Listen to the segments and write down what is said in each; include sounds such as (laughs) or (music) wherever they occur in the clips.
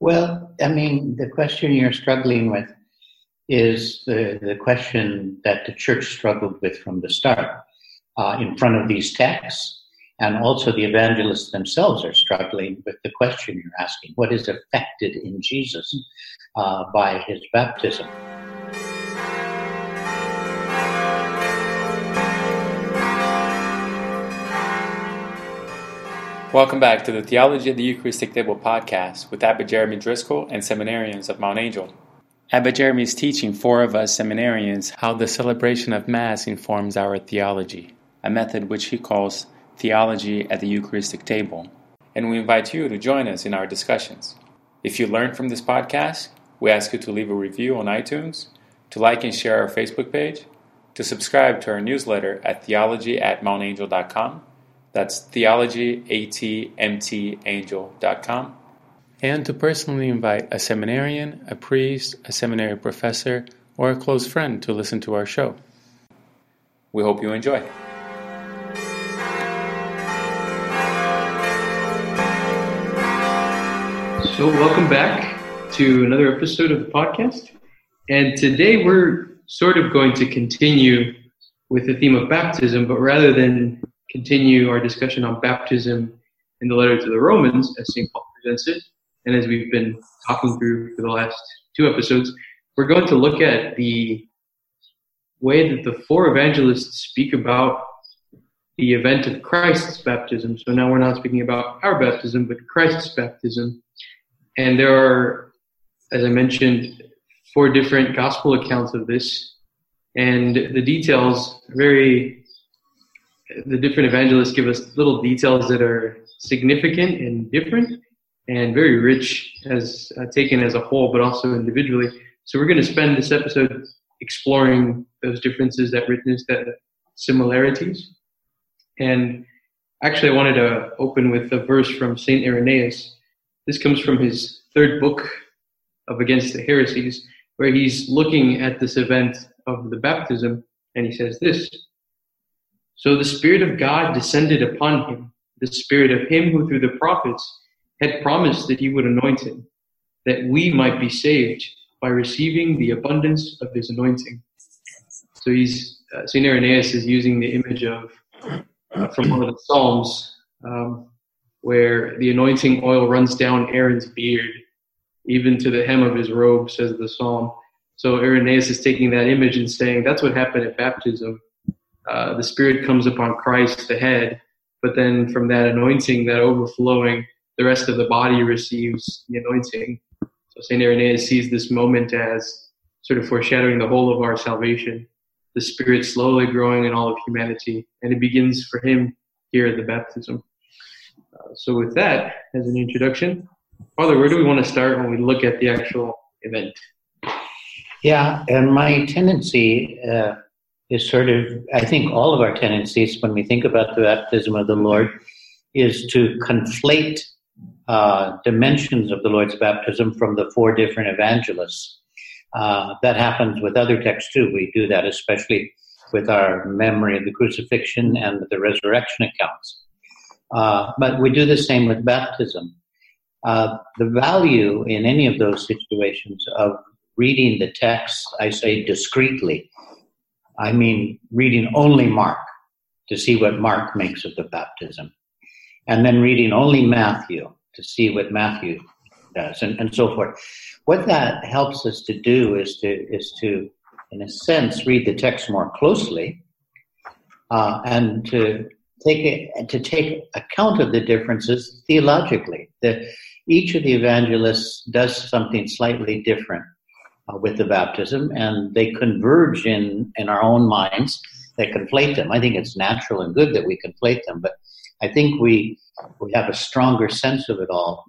Well, I mean, the question you're struggling with is the, the question that the church struggled with from the start uh, in front of these texts. And also, the evangelists themselves are struggling with the question you're asking what is affected in Jesus uh, by his baptism? Welcome back to the Theology of the Eucharistic Table podcast with Abbot Jeremy Driscoll and seminarians of Mount Angel. Abbot Jeremy is teaching four of us seminarians how the celebration of Mass informs our theology, a method which he calls theology at the Eucharistic table. And we invite you to join us in our discussions. If you learned from this podcast, we ask you to leave a review on iTunes, to like and share our Facebook page, to subscribe to our newsletter at theology at mountangel.com that's theologyatmtangel.com. And to personally invite a seminarian, a priest, a seminary professor, or a close friend to listen to our show. We hope you enjoy. So, welcome back to another episode of the podcast. And today we're sort of going to continue with the theme of baptism, but rather than continue our discussion on baptism in the letter to the Romans as St. Paul presents it. And as we've been talking through for the last two episodes, we're going to look at the way that the four evangelists speak about the event of Christ's baptism. So now we're not speaking about our baptism, but Christ's baptism. And there are, as I mentioned, four different gospel accounts of this. And the details very the different evangelists give us little details that are significant and different and very rich as uh, taken as a whole, but also individually. So we're going to spend this episode exploring those differences that witness that similarities. And actually, I wanted to open with a verse from Saint Irenaeus. This comes from his third book of Against the Heresies, where he's looking at this event of the baptism, and he says this. So the Spirit of God descended upon him, the Spirit of him who through the prophets had promised that he would anoint him, that we might be saved by receiving the abundance of his anointing. So he's, uh, St. Irenaeus is using the image of, uh, from one of the Psalms, um, where the anointing oil runs down Aaron's beard, even to the hem of his robe, says the Psalm. So Irenaeus is taking that image and saying that's what happened at baptism uh, the Spirit comes upon Christ, the head, but then from that anointing, that overflowing, the rest of the body receives the anointing. So St. Irenaeus sees this moment as sort of foreshadowing the whole of our salvation, the Spirit slowly growing in all of humanity, and it begins for him here at the baptism. Uh, so, with that as an introduction, Father, where do we want to start when we look at the actual event? Yeah, and my tendency uh, is sort of, I think all of our tendencies when we think about the baptism of the Lord is to conflate uh, dimensions of the Lord's baptism from the four different evangelists. Uh, that happens with other texts too. We do that especially with our memory of the crucifixion and the resurrection accounts. Uh, but we do the same with baptism. Uh, the value in any of those situations of reading the text, I say discreetly, I mean reading only Mark to see what Mark makes of the baptism, and then reading only Matthew to see what Matthew does, and, and so forth. What that helps us to do is to is to, in a sense, read the text more closely, uh, and to take it, to take account of the differences theologically. That each of the evangelists does something slightly different uh, with the baptism, and they converge in in our own minds. They conflate them. I think it's natural and good that we conflate them, but I think we we have a stronger sense of it all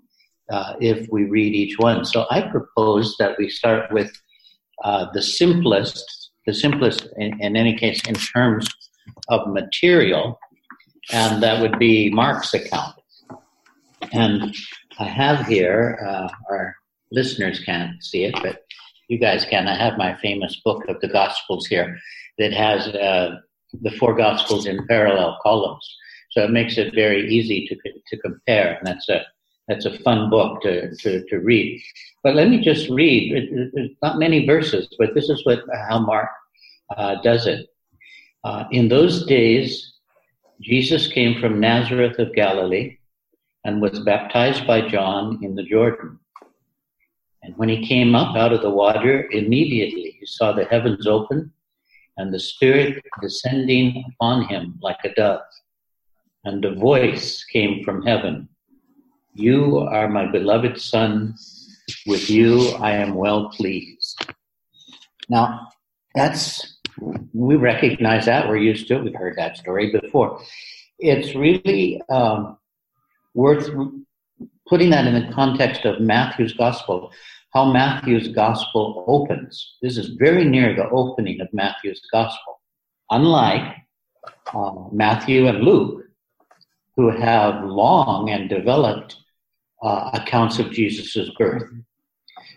uh, if we read each one. So I propose that we start with uh, the simplest, the simplest in, in any case in terms of material, and that would be Mark's account. And I have here, uh, our listeners can't see it, but you guys can. I have my famous book of the Gospels here that has uh, the four Gospels in parallel columns. So it makes it very easy to, to compare. And that's a, that's a fun book to, to, to read. But let me just read. There's not many verses, but this is what how Mark uh, does it. Uh, in those days, Jesus came from Nazareth of Galilee and was baptized by John in the Jordan. And when he came up out of the water, immediately he saw the heavens open and the Spirit descending upon him like a dove. And a voice came from heaven You are my beloved Son, with you I am well pleased. Now, that's, we recognize that, we're used to it, we've heard that story before. It's really um, worth putting that in the context of Matthew's gospel, how Matthew's gospel opens. This is very near the opening of Matthew's gospel. Unlike uh, Matthew and Luke, who have long and developed uh, accounts of Jesus' birth.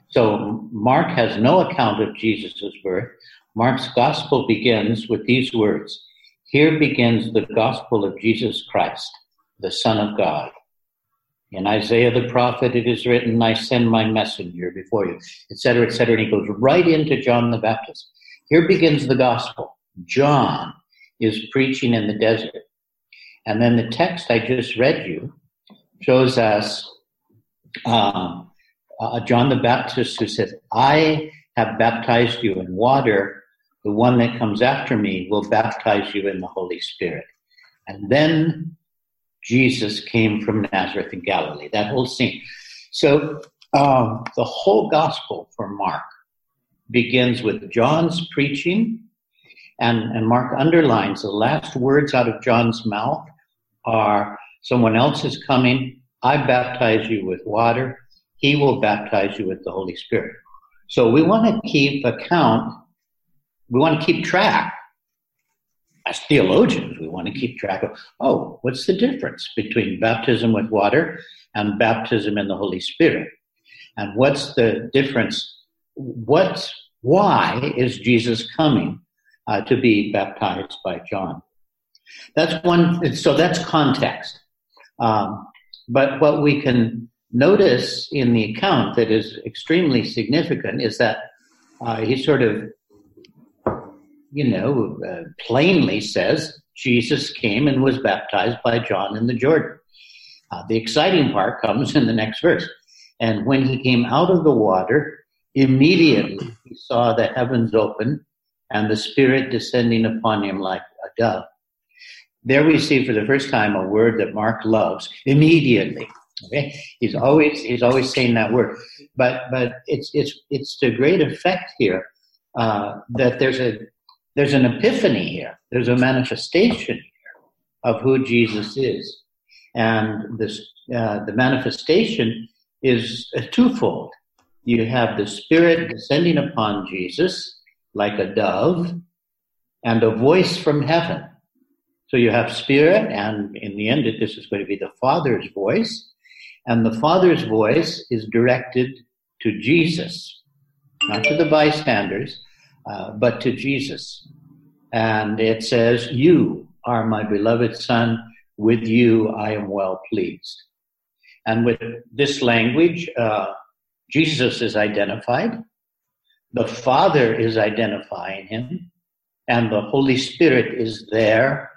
So Mark has no account of Jesus' birth. Mark's gospel begins with these words Here begins the gospel of Jesus Christ, the Son of God. In Isaiah the prophet, it is written, I send my messenger before you, etc., etc. And he goes right into John the Baptist. Here begins the gospel. John is preaching in the desert. And then the text I just read you shows us um, uh, John the Baptist who says, I have baptized you in water. The one that comes after me will baptize you in the Holy Spirit. And then Jesus came from Nazareth in Galilee, that whole scene. So um, the whole gospel for Mark begins with John's preaching, and, and Mark underlines the last words out of John's mouth are someone else is coming. I baptize you with water. He will baptize you with the Holy Spirit. So we want to keep account, we want to keep track. As theologians, we want to keep track of, oh, what's the difference between baptism with water and baptism in the Holy Spirit? And what's the difference? What's, why is Jesus coming uh, to be baptized by John? That's one, so that's context. Um, but what we can notice in the account that is extremely significant is that uh, he sort of, you know, uh, plainly says Jesus came and was baptized by John in the Jordan. Uh, the exciting part comes in the next verse. And when he came out of the water, immediately he saw the heavens open and the Spirit descending upon him like a dove. There we see for the first time a word that Mark loves immediately. Okay, he's always he's always saying that word, but but it's it's it's to great effect here uh, that there's a there's an epiphany here. There's a manifestation here of who Jesus is, and this uh, the manifestation is twofold. You have the Spirit descending upon Jesus like a dove, and a voice from heaven so you have spirit, and in the end, this is going to be the Father's voice. And the Father's voice is directed to Jesus, not to the bystanders, uh, but to Jesus. And it says, You are my beloved Son, with you I am well pleased. And with this language, uh, Jesus is identified, the Father is identifying him, and the Holy Spirit is there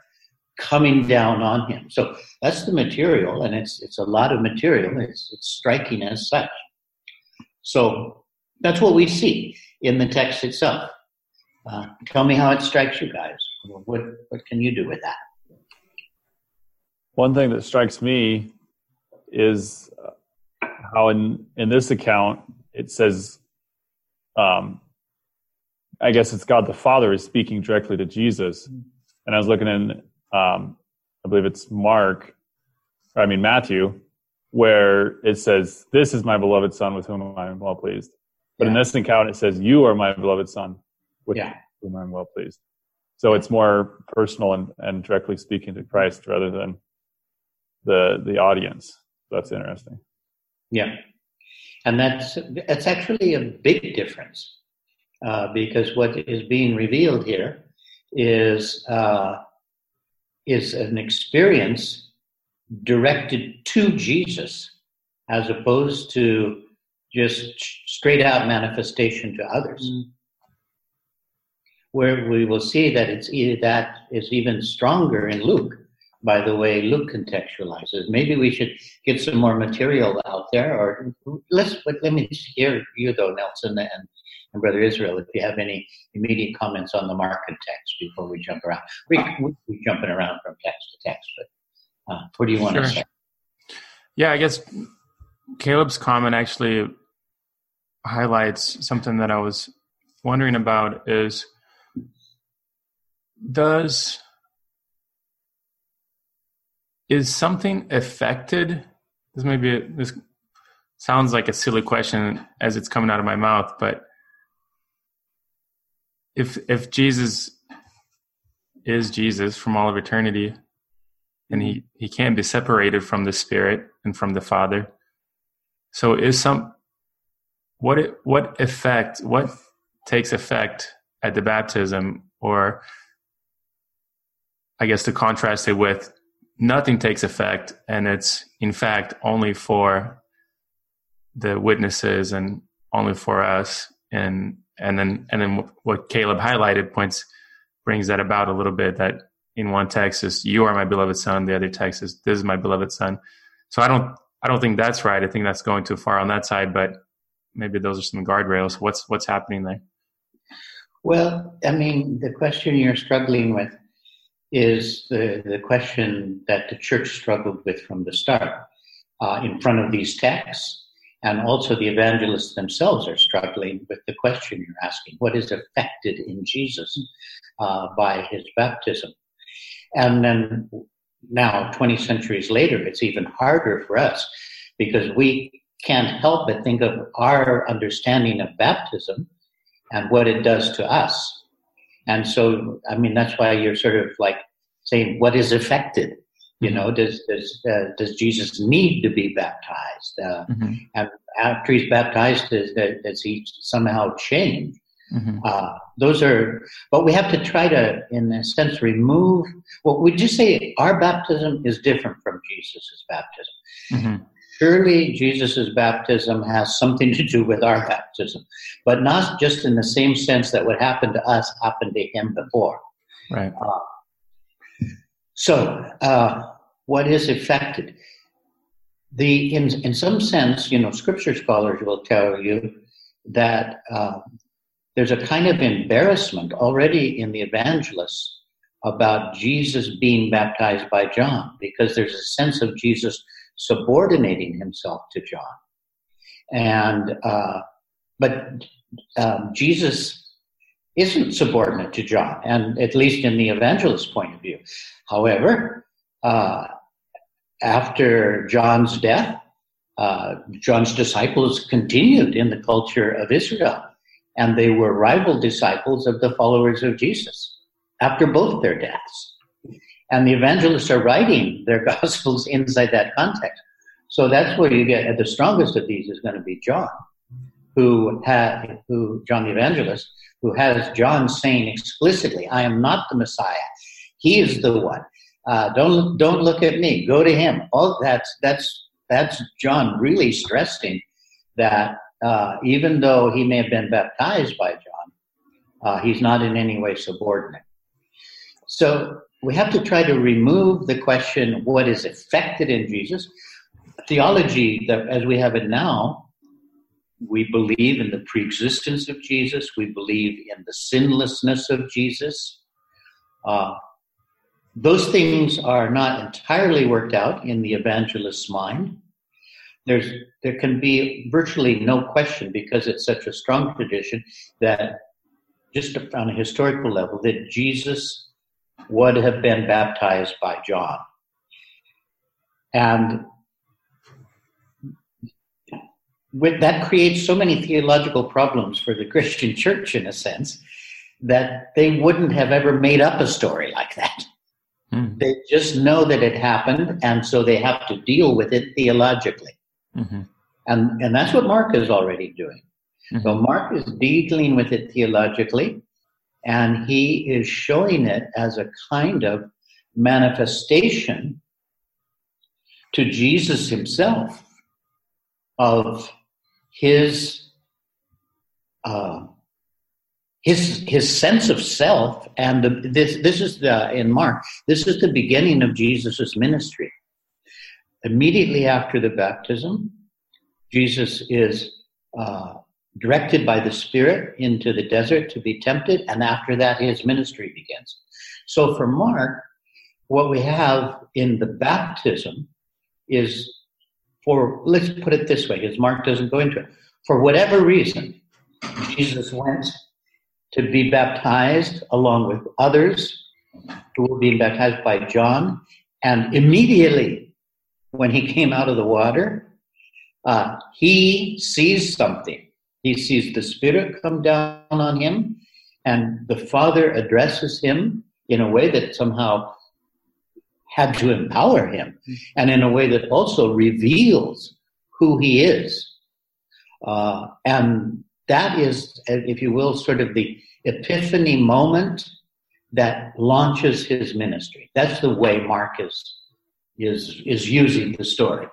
coming down on him. So that's the material, and it's it's a lot of material. It's it's striking as such. So that's what we see in the text itself. Uh, tell me how it strikes you guys. What what can you do with that? One thing that strikes me is how in in this account it says, um, I guess it's God the Father is speaking directly to Jesus, and I was looking in um, I believe it's Mark, I mean Matthew, where it says, "This is my beloved son, with whom I am well pleased." But yeah. in this account, it says, "You are my beloved son, with yeah. whom I am well pleased." So it's more personal and, and directly speaking to Christ rather than the the audience. That's interesting. Yeah, and that's that's actually a big difference uh, because what is being revealed here is uh, is an experience directed to Jesus as opposed to just straight out manifestation to others. Mm. Where we will see that it's that is even stronger in Luke, by the way Luke contextualizes. Maybe we should get some more material out there, or let's let me hear you though, Nelson and, and Brother Israel, if you have any immediate comments on the Markan text before we jump around. We, we're jumping around from text to text, but uh, what do you want sure. to say? Yeah, I guess Caleb's comment actually highlights something that I was wondering about is does is something affected? This may be a, this sounds like a silly question as it's coming out of my mouth but if if jesus is jesus from all of eternity and he he can't be separated from the spirit and from the father. So is some what it, what effect what takes effect at the baptism or I guess to contrast it with nothing takes effect and it's in fact only for the witnesses and only for us and and then and then what Caleb highlighted points brings that about a little bit that in one text is you are my beloved son the other text is this is my beloved son so I don't I don't think that's right I think that's going too far on that side but maybe those are some guardrails. What's what's happening there? Well, I mean, the question you're struggling with is the, the question that the church struggled with from the start uh, in front of these texts. And also, the evangelists themselves are struggling with the question you're asking what is affected in Jesus uh, by his baptism? And then now, 20 centuries later, it's even harder for us because we can't help but think of our understanding of baptism and what it does to us. And so, I mean, that's why you're sort of like saying, what is affected? You know, does does uh, does Jesus need to be baptized? Uh, mm-hmm. And after he's baptized, does, does he somehow change? Mm-hmm. Uh, those are, but we have to try to, in a sense, remove. Well, we just say our baptism is different from Jesus' baptism. Mm-hmm surely Jesus' baptism has something to do with our baptism, but not just in the same sense that what happened to us happened to him before. Right. Uh, so, uh, what is affected? The in in some sense, you know, scripture scholars will tell you that uh, there's a kind of embarrassment already in the evangelists about Jesus being baptized by John, because there's a sense of Jesus subordinating himself to John. And uh, but um, Jesus isn't subordinate to John, and at least in the evangelist's point of view. However, uh, after John's death, uh, John's disciples continued in the culture of Israel, and they were rival disciples of the followers of Jesus after both their deaths. And the evangelists are writing their (laughs) gospels inside that context. So that's where you get the strongest of these is going to be John, who had who John the Evangelist, who has John saying explicitly, "I am not the Messiah. He is the one. Uh, don't don't look at me. Go to him." All that's that's that's John really stressing that uh, even though he may have been baptized by John, uh, he's not in any way subordinate. So we have to try to remove the question what is affected in Jesus. Theology, that as we have it now, we believe in the preexistence of Jesus, we believe in the sinlessness of Jesus. Uh, those things are not entirely worked out in the evangelist's mind. There's, there can be virtually no question because it's such a strong tradition that just on a historical level that Jesus would have been baptized by John. And with, that creates so many theological problems for the (laughs) Christian church, in a sense, that they wouldn't have ever made up a story like that. Mm-hmm. They just know that it happened, and so they have to deal with it theologically. Mm-hmm. And, and that's what Mark is already doing. Mm-hmm. So Mark is dealing with it theologically, and he is showing it as a kind of manifestation to Jesus himself of his uh, his his sense of self and the, this this is the in Mark this is the beginning of Jesus's ministry. Immediately after the baptism, Jesus is uh, directed by the Spirit into the desert to be tempted, and after that, his ministry begins. So for Mark, what we have in the baptism is for let's put it this way, because Mark doesn't go into it. For whatever reason, Jesus went to be baptized along with others who were being baptized by John. And immediately when he came out of the water, uh, he sees something. He sees the Spirit come down on him, and the Father addresses him in a way that somehow had to empower him, and in a way that also reveals who he is. Uh, and that is, if you will, sort of the epiphany moment that launches his ministry. That's the way Mark is, is, is using the story.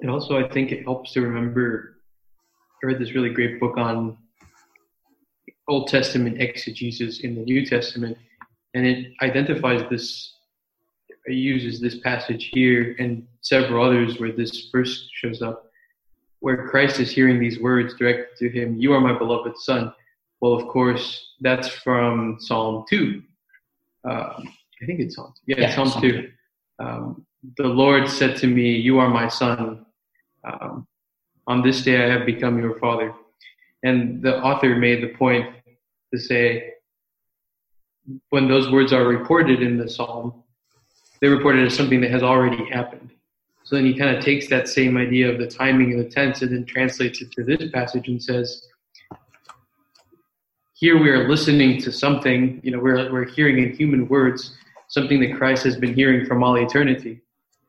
And also, I think it helps to remember. I read this really great book on Old Testament exegesis in the New Testament, and it identifies this, it uses this passage here and several others where this verse shows up where Christ is hearing these words directed to him, You are my beloved Son. Well, of course, that's from Psalm 2. Um, I think it's Psalm 2. Yeah, yeah Psalm, Psalm 2. Um, the Lord said to me, You are my Son. Um, on this day I have become your Father. And the author made the point to say, when those words are reported in the psalm, they're reported as something that has already happened. So then he kind of takes that same idea of the timing and the tense and then translates it to this passage and says, here we are listening to something, you know, we're, we're hearing in human words something that Christ has been hearing from all eternity.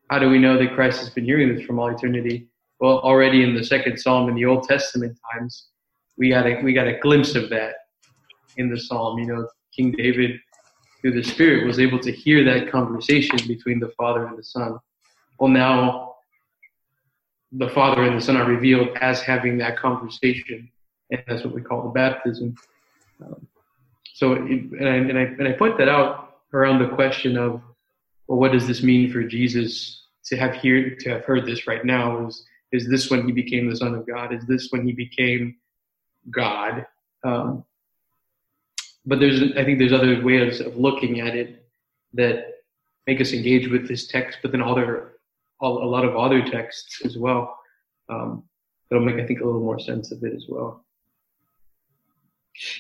How do we know that Christ has been hearing this from all eternity? Well, already in the second psalm in the Old Testament times, we got a, we got a glimpse of that in the psalm. You know, King David, through the Spirit, was able to hear that conversation between the Father and the Son well, now the Father and the Son are revealed as having that conversation, and that's what we call the baptism. Um, so, it, and, I, and, I, and I point that out around the question of, well, what does this mean for Jesus to have here to have heard this right now? Is is this when he became the Son of God? Is this when he became God? Um, but there's, I think, there's other ways of looking at it that make us engage with this text, but then other a lot of other texts as well. Um, that'll make I think a little more sense of it as well.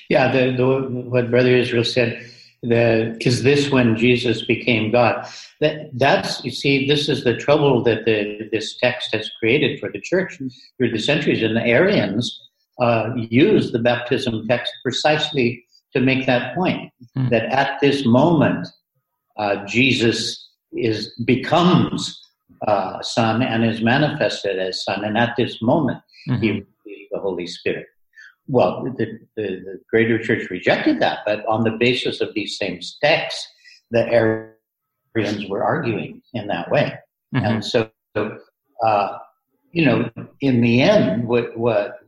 Yeah, the, the what Brother Israel said, because this when Jesus became God. That that's you see, this is the trouble that the this text has created for the church through the centuries, and the Arians uh, used the baptism text precisely to make that point mm. that at this moment uh, Jesus is becomes uh, Son and is manifested as Son. And at this moment, mm-hmm. he the Holy Spirit. Well, the, the, the, greater church rejected that, but on the basis of these same texts, the Arians were arguing in that way. Mm-hmm. And so, uh, you know, in the end, what, what,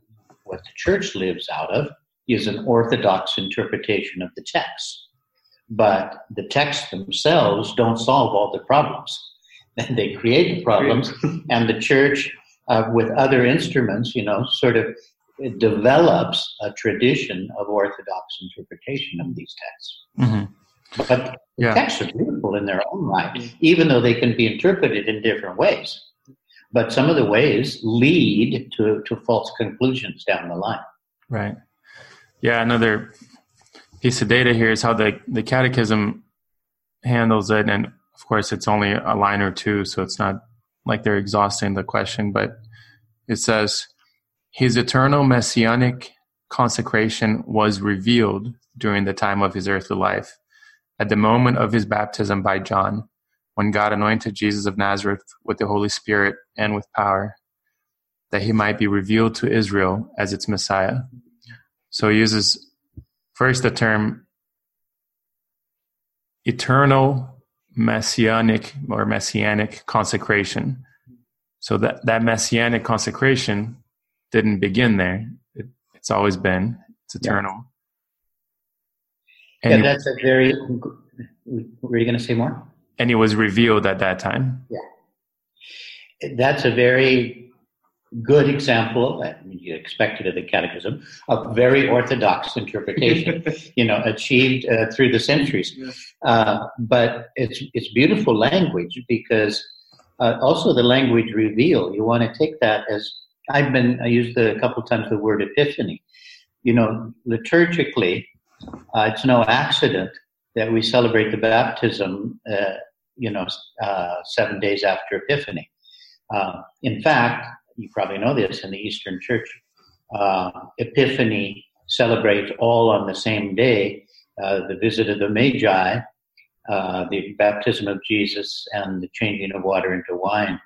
what the church lives out of is an orthodox interpretation of the text. But the texts themselves don't solve all the problems (laughs) they create the problems. and the church, uh, with other instruments, you know, sort of develops a tradition of orthodox interpretation of these texts. Mm-hmm. But yeah. texts are beautiful in their own right, even though they can be interpreted in different ways. But some of the ways lead to, to false conclusions down the line. Right. Yeah, another piece of data here is how the, the catechism handles it. And of course, it's only a line or two, so it's not like they're exhausting the question, but it says, His eternal messianic consecration was revealed during the time of his earthly life, at the moment of his baptism by John, when God anointed Jesus of Nazareth with the Holy Spirit and with power, that he might be revealed to Israel as its Messiah. So he uses first the term eternal messianic or messianic consecration. So that, that messianic consecration didn't begin there. It, it's always been, it's eternal. Yeah, that's a very, were you going to say more? And it was revealed at that time. Yeah. That's a very good example, I mean, you expect it of the catechism, of very orthodox interpretation, (laughs) you know, achieved uh, through the centuries. Uh, but it's, it's beautiful language because uh, also the language reveal, you want to take that as, I've been, I used a couple times the word epiphany. You know, liturgically, uh, it's no accident that we celebrate the baptism, uh, you know, uh, seven days after Epiphany. in fact, you probably know this in the Eastern Church, uh, Epiphany celebrates all on the same day uh, the visit of the Magi, uh, the baptism of Jesus, and the changing of water into wine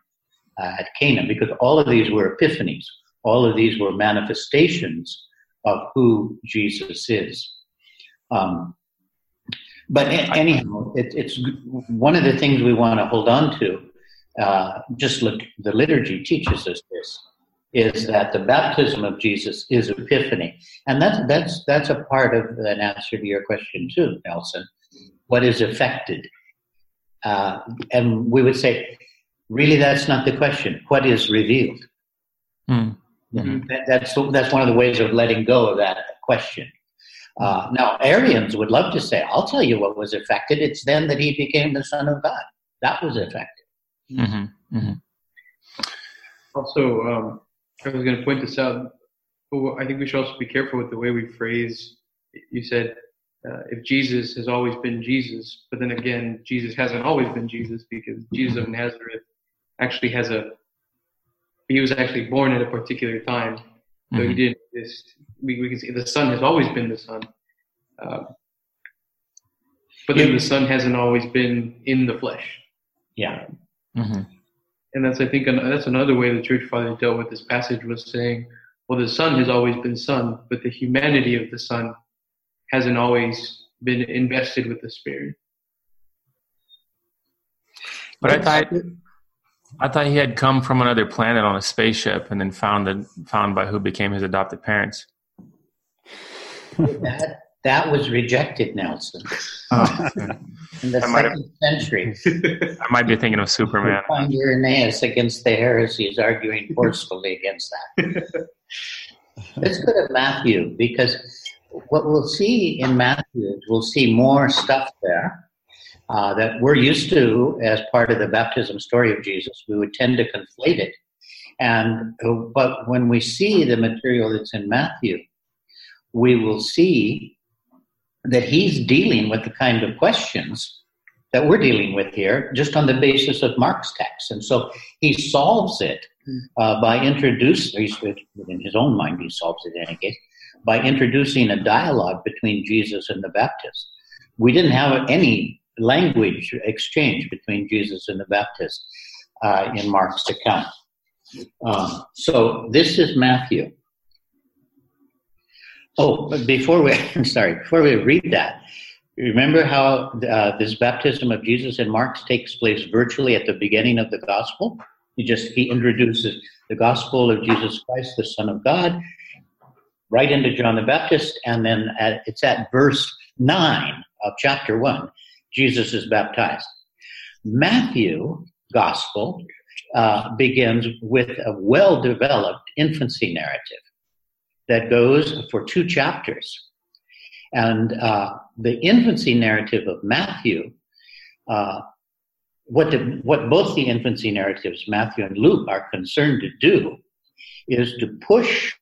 uh, at Cana, because all of these were epiphanies. All of these were manifestations of who Jesus is. Um, but anyhow, it, it's one of the things we want to hold on to uh, just look, the liturgy teaches us this, is that the baptism of Jesus is epiphany. And that's, that's, that's a part of an answer to your question too, Nelson. What is affected? Uh, and we would say, really, that's not the question. What is revealed? Mm. Mm-hmm. That, that's, that's one of the ways of letting go of that question. Uh, now, Arians would love to say, I'll tell you what was affected. It's then that he became the Son of God. That was affected. Mm-hmm. Mm-hmm. Also, um, I was going to point this out. But I think we should also be careful with the way we phrase. You said uh, if Jesus has always been Jesus, but then again, Jesus hasn't always been Jesus because Jesus of Nazareth actually has a. He was actually born at a particular time, so mm-hmm. he didn't exist. We, we can see the Son has always been the Son, um, but then the Son hasn't always been in the flesh. Yeah. Mm-hmm. And that's, I think, that's another way the church father dealt with this passage was saying, well, the Son has always been Son, but the humanity of the Son hasn't always been invested with the Spirit. But I thought, I thought he had come from another planet on a spaceship and then found found by who became his adopted parents. that that was rejected, Nelson. Oh. In the I second century. I might be thinking of Superman. You find Irenaeus against the heresies arguing forcefully against that. Let's go to Matthew because what we'll see in Matthew is we'll see more stuff there uh, that we're used to as part of the baptism story of Jesus. We would tend to conflate it. And but when we see the material that's in Matthew, we will see that he's dealing with the kind of questions that we're dealing with here just on the basis of Mark's text. And so he solves it uh, by introducing, in his own mind, he solves it in any case, by introducing a dialogue between Jesus and the Baptist. We didn't have any language exchange between Jesus and the Baptist uh, in Mark's account. Um, so this is Matthew. Oh, before we, (laughs) I'm sorry, before we read that, remember how uh, this baptism of Jesus in Mark takes place virtually at the beginning of the gospel? He just he introduces the gospel of Jesus Christ, the Son of God, right into John the Baptist, and then at, it's at verse nine of chapter one. Jesus is baptized. Matthew gospel uh, begins with a well-developed infancy narrative that goes for two chapters. And uh, the infancy narrative of Matthew, uh, what, the, what both the infancy narratives, Matthew and Luke, are concerned to do is to push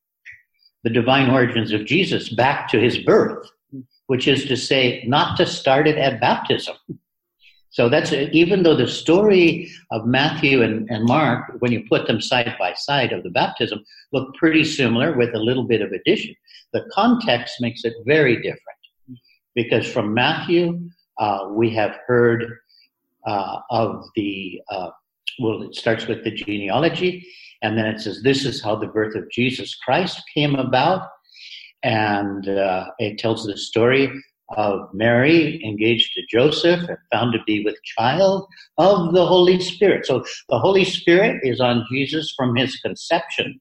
the divine origins of Jesus back to his birth, which is to say, not to start it at baptism, so that's even though the story of Matthew and, and Mark, when you put them side by side of the baptism, look pretty similar with a little bit of addition. The context makes it very different because from Matthew, uh, we have heard uh, of the, uh, well, it starts with the genealogy, and then it says, This is how the birth of Jesus Christ came about. And uh, it tells the story of Mary engaged to Joseph and found to be with child of the Holy Spirit. So the Holy Spirit is on Jesus from his conception.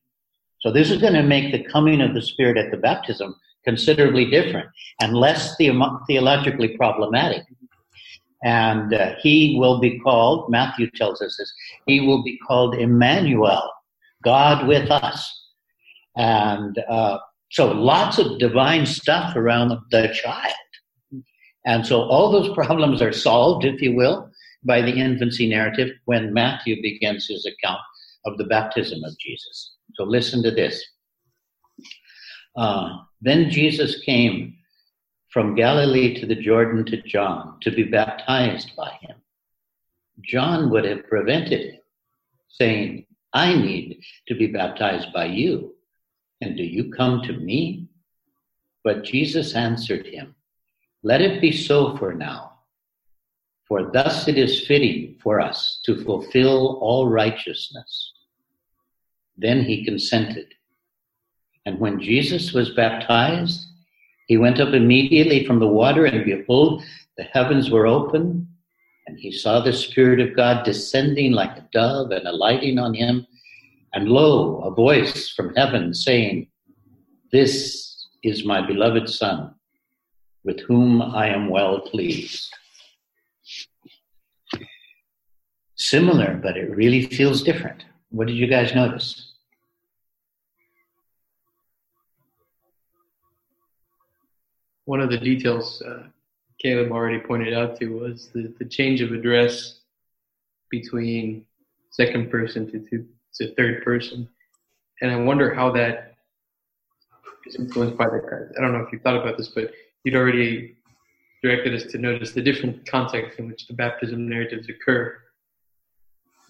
So this is going to make the coming of the Spirit at the baptism considerably different and less the- theologically problematic. And uh, he will be called, Matthew tells us this, he will be called Emmanuel, God with us. And uh, so lots of divine stuff around the child. And so all those problems are solved, if you will, by the infancy narrative when Matthew begins his account of the baptism of Jesus. So listen to this. Uh, then Jesus came from Galilee to the Jordan to John to be baptized by him. John would have prevented him, saying, I need to be baptized by you, and do you come to me? But Jesus answered him, Let it be so for now, for thus it is fitting for us to fulfill all righteousness. Then he consented. And when Jesus was baptized, he went up immediately from the water, and behold, the heavens were open, and he saw the Spirit of God descending like a dove and alighting on him. And lo, a voice from heaven saying, This is my beloved Son, with whom I am well pleased. Similar, but it really feels different. What did you guys notice? one of the details uh, Caleb already pointed out to was the, the change of address between second person to, to, a third person. And I wonder how that is influenced by the. I don't know if you thought about this, but you'd already directed us to notice the different contexts in which the baptism narratives occur.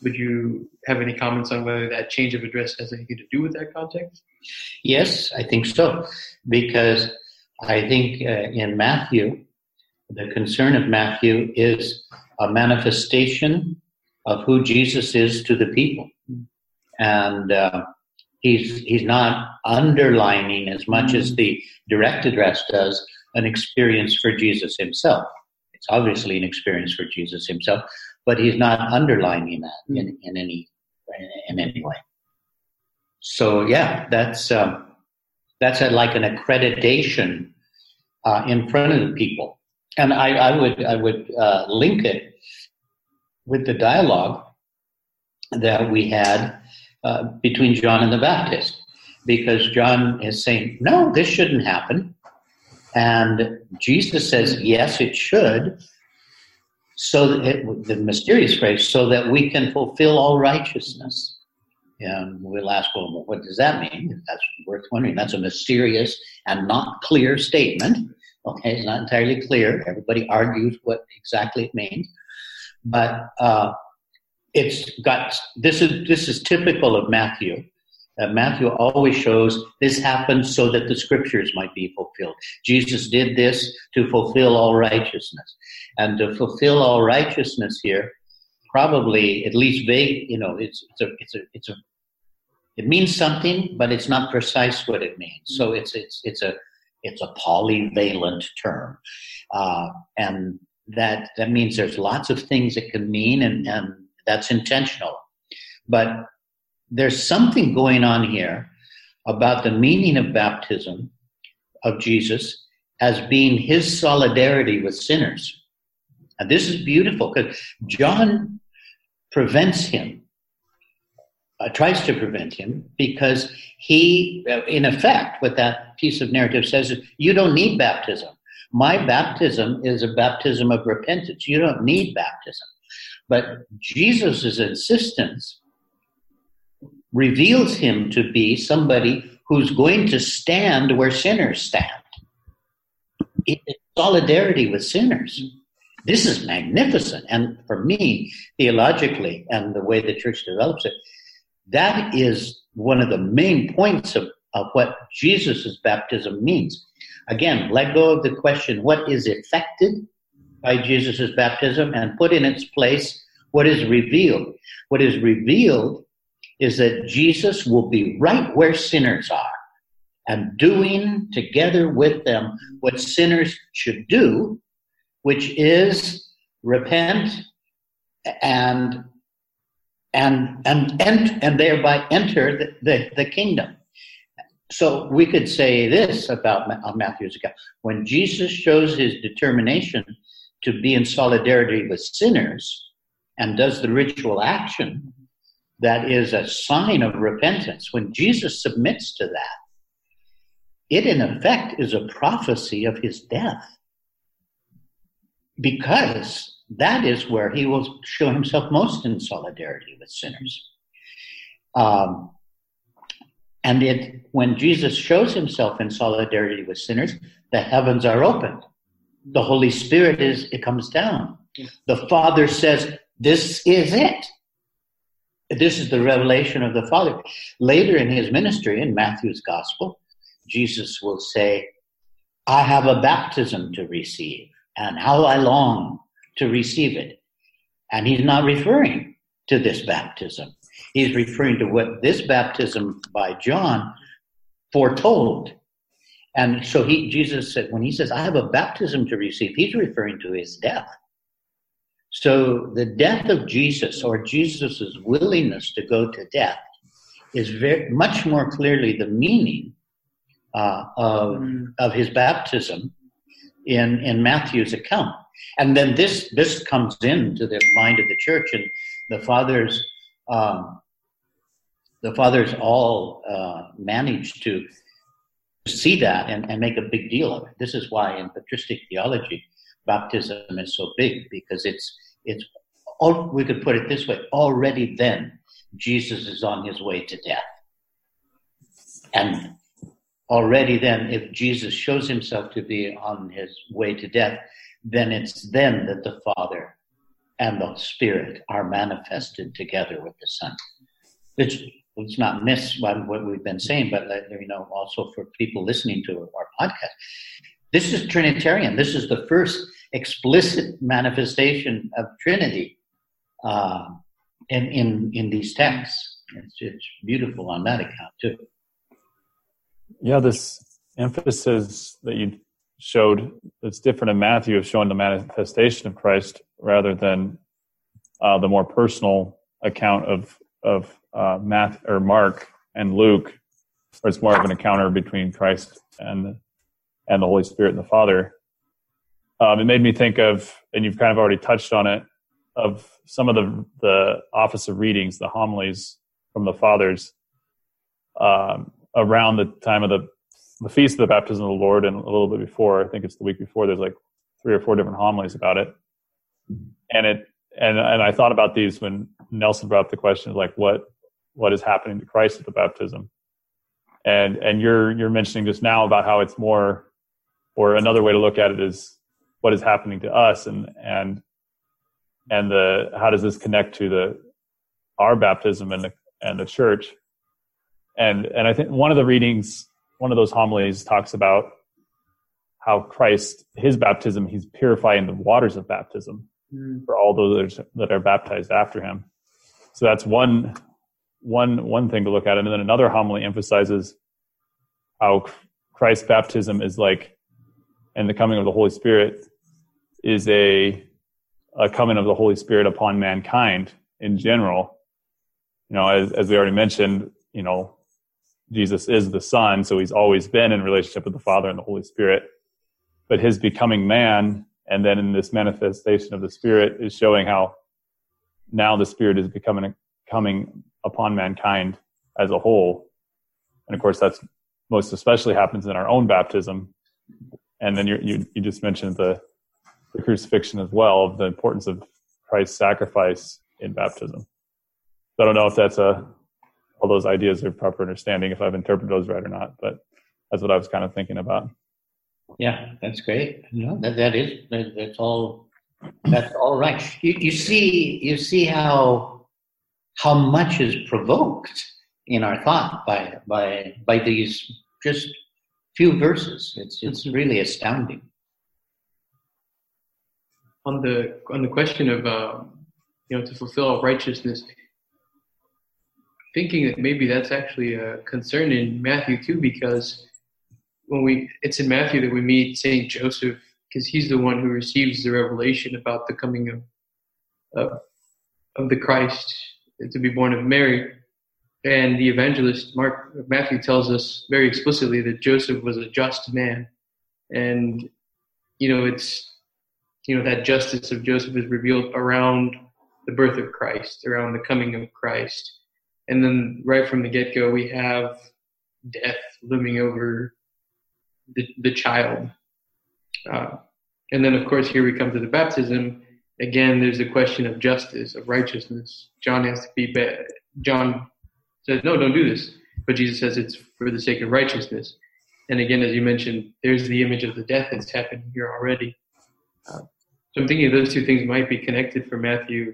Would you have any comments on whether that change of address has anything to do with that context? Yes, I think so. Because I think uh, in Matthew, the concern of Matthew is a manifestation of who Jesus is to the people. And uh, he's, he's not underlining as much as the direct address does an experience for Jesus himself. It's obviously an experience for Jesus himself, but he's not underlining that in, in any in any way. So yeah, that's um, that's a, like an accreditation uh, in front of the people. And I, I would I would uh, link it with the dialogue that we had uh, between John and the Baptist, because John is saying, "No, this shouldn't happen," and Jesus says, "Yes, it should." So that it, the mysterious phrase, so that we can fulfill all righteousness. And we'll ask, well, what does that mean? That's worth wondering. That's a mysterious and not clear statement. Okay, it's not entirely clear. Everybody argues what exactly it means, but uh, it's got this is this is typical of Matthew. Uh, Matthew always shows this happened so that the scriptures might be fulfilled. Jesus did this to fulfill all righteousness, and to fulfill all righteousness here, probably at least vague. You know, it's it's a it's a it's a it means something, but it's not precise what it means. So it's it's it's a it's a polyvalent term, uh, and that that means there's lots of things it can mean, and, and that's intentional. But there's something going on here about the meaning of baptism of Jesus as being his solidarity with sinners. And this is beautiful because John prevents him uh, tries to prevent him because he, uh, in effect, what that piece of narrative says is you don't need baptism. My baptism is a baptism of repentance. You don't need baptism. But Jesus' insistence reveals him to be somebody who's going to stand where sinners stand. In solidarity with sinners. This is magnificent. And for me, theologically, and the way the church develops it, that is one of the main points of, of what Jesus' baptism means. Again, let go of the question what is effected by Jesus' baptism and put in its place what is revealed. What is revealed is that Jesus will be right where sinners are and doing together with them what sinners should do, which is repent and and and and, and thereby enter the, the, the kingdom. So we could say this about uh, Matthew's account. When Jesus shows his determination to be in solidarity with sinners and does the ritual action, that is a sign of repentance. When Jesus submits to that, it in effect is a prophecy of his death. Because that is where he will show himself most in solidarity with sinners. Um, and it, when Jesus shows himself in solidarity with sinners, the heavens are opened. The Holy Spirit is, it comes down. The Father says, This is it. This is the revelation of the Father. Later in his ministry, in Matthew's Gospel, Jesus will say, I have a baptism to receive, and how I long to receive it. And he's not referring to this baptism. He's referring to what this baptism by John foretold. And so he, Jesus said, when he says, I have a baptism to receive, he's referring to his death. So the death of Jesus or Jesus' willingness to go to death is very much more clearly the meaning uh, of, mm. of his baptism in, in Matthew's account. And then this this comes into the mind of the church, and the fathers um, the fathers all uh, managed to see that and, and make a big deal of it. This is why in patristic theology, baptism is so big because it's it's all, we could put it this way: already then Jesus is on his way to death, and already then, if Jesus shows himself to be on his way to death, then it's then that the Father and the Spirit are manifested together with the Son. It's, let's not miss what, what we've been saying, but you know, also for people listening to our podcast, this is Trinitarian. This is the first explicit manifestation of Trinity uh, in, in in these texts. It's, it's beautiful on that account too. Yeah, this emphasis that you showed that's different in Matthew of showing the manifestation of Christ rather than uh, the more personal account of of uh, Math or Mark and Luke, where it's more of an encounter between Christ and and the Holy Spirit and the Father. Um, it made me think of, and you've kind of already touched on it, of some of the the office of readings, the homilies from the fathers um, around the time of the the feast of the baptism of the Lord and a little bit before, I think it's the week before, there's like three or four different homilies about it. And it and and I thought about these when Nelson brought up the question like what what is happening to Christ at the baptism. And and you're you're mentioning just now about how it's more or another way to look at it is what is happening to us and and and the how does this connect to the our baptism and the and the church and and I think one of the readings one of those homilies talks about how Christ, his baptism, he's purifying the waters of baptism mm. for all those that are baptized after him. So that's one, one, one thing to look at. And then another homily emphasizes how Christ's baptism is like, and the coming of the Holy Spirit is a, a coming of the Holy Spirit upon mankind in general. You know, as, as we already mentioned, you know, Jesus is the Son, so he's always been in relationship with the Father and the Holy Spirit. But his becoming man, and then in this manifestation of the Spirit, is showing how now the Spirit is becoming coming upon mankind as a whole. And of course, that's most especially happens in our own baptism. And then you you just mentioned the the crucifixion as well, of the importance of Christ's sacrifice in baptism. So I don't know if that's a all those ideas are proper understanding if I've interpreted those right or not. But that's what I was kind of thinking about. Yeah, that's great. No, that that is that, that's all. That's all right. You, you see, you see how how much is provoked in our thought by by by these just few verses. It's it's really astounding. On the on the question of uh, you know to fulfill righteousness, thinking that maybe that's actually a concern in Matthew too, because when we it's in Matthew that we meet Saint Joseph because he's the one who receives the revelation about the coming of of, of the Christ to be born of Mary. And the evangelist Mark Matthew tells us very explicitly that Joseph was a just man, and you know it's you know that justice of Joseph is revealed around the birth of Christ, around the coming of Christ, and then right from the get go we have death looming over the, the child. Uh, and then, of course, here we come to the baptism. Again, there's a question of justice, of righteousness. John has to be bad. John says, no, don't do this. But Jesus says it's for the sake of righteousness. And again, as you mentioned, there's the image of the death that's happening here already. Uh, so I'm thinking those two things might be connected for Matthew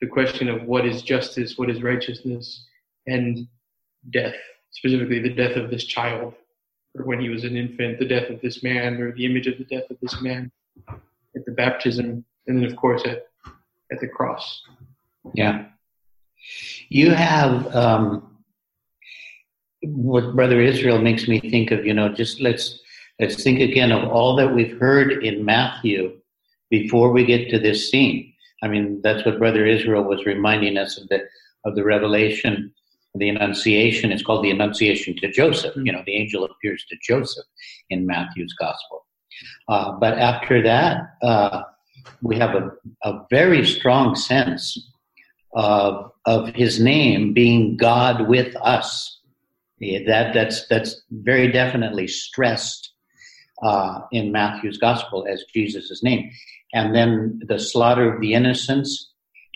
the question of what is justice, what is righteousness, and death, specifically the death of this child or when he was an infant, the death of this man, or the image of the death of this man at the baptism, and then of course at at the cross. Yeah, you have um, what Brother Israel makes me think of. You know, just let's let's think again of all that we've heard in Matthew before we get to this scene. I mean, that's what Brother Israel was reminding us of the of the revelation the Annunciation. It's called the Annunciation to Joseph. You know, the angel appears to Joseph in Matthew's Gospel. Uh, but after that, uh, we have a, a very strong sense of, of his name being God with us. That, that's, that's very definitely stressed uh, in Matthew's Gospel as Jesus' name. And then the slaughter of the innocents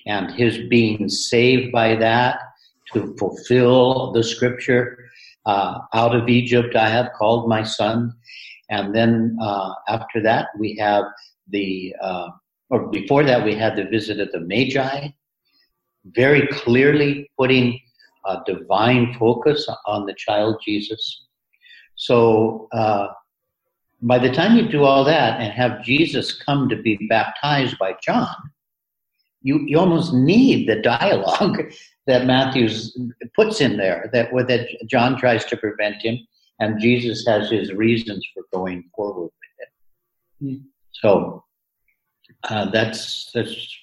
and his being saved by that to fulfill the scripture. Uh, out of Egypt I have called my son. And then uh, after that, we have the, uh, or before that, we had the visit of the Magi, very clearly putting a divine focus on the child Jesus. So uh, by the time you do all that and have Jesus come to be baptized by John, you, you almost need the dialogue (laughs) that Matthews puts in there that that John tries to prevent him, and Jesus has his reasons for going forward with it. Mm. So uh, that's that's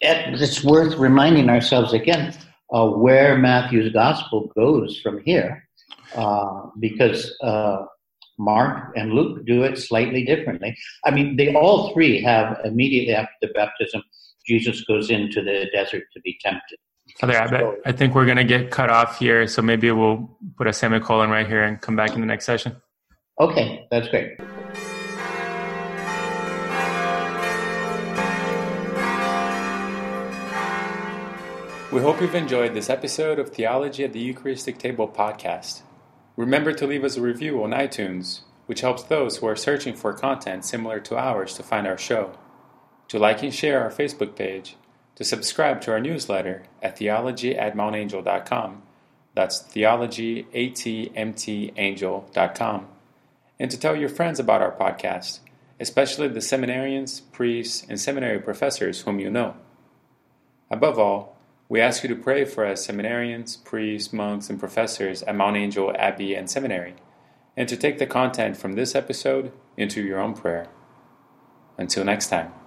it's worth reminding ourselves again uh, where Matthew's gospel goes from here, uh, because uh, Mark and Luke do it slightly differently. I mean, they all three have immediately after the baptism Jesus goes into the desert to be tempted. Father Abbot, I think we're going to get cut off here, so maybe we'll put a semicolon right here and come back in the next session. Okay, that's great. We hope you've enjoyed this episode of Theology at the Eucharistic Table podcast. Remember to leave us a review on iTunes, which helps those who are searching for content similar to ours to find our show to like and share our Facebook page, to subscribe to our newsletter at theology at mountangel.com. That's theologyatmtangel.com. And to tell your friends about our podcast, especially the seminarians, priests, and seminary professors whom you know. Above all, we ask you to pray for us seminarians, priests, monks, and professors at Mount Angel Abbey and Seminary, and to take the content from this episode into your own prayer. Until next time.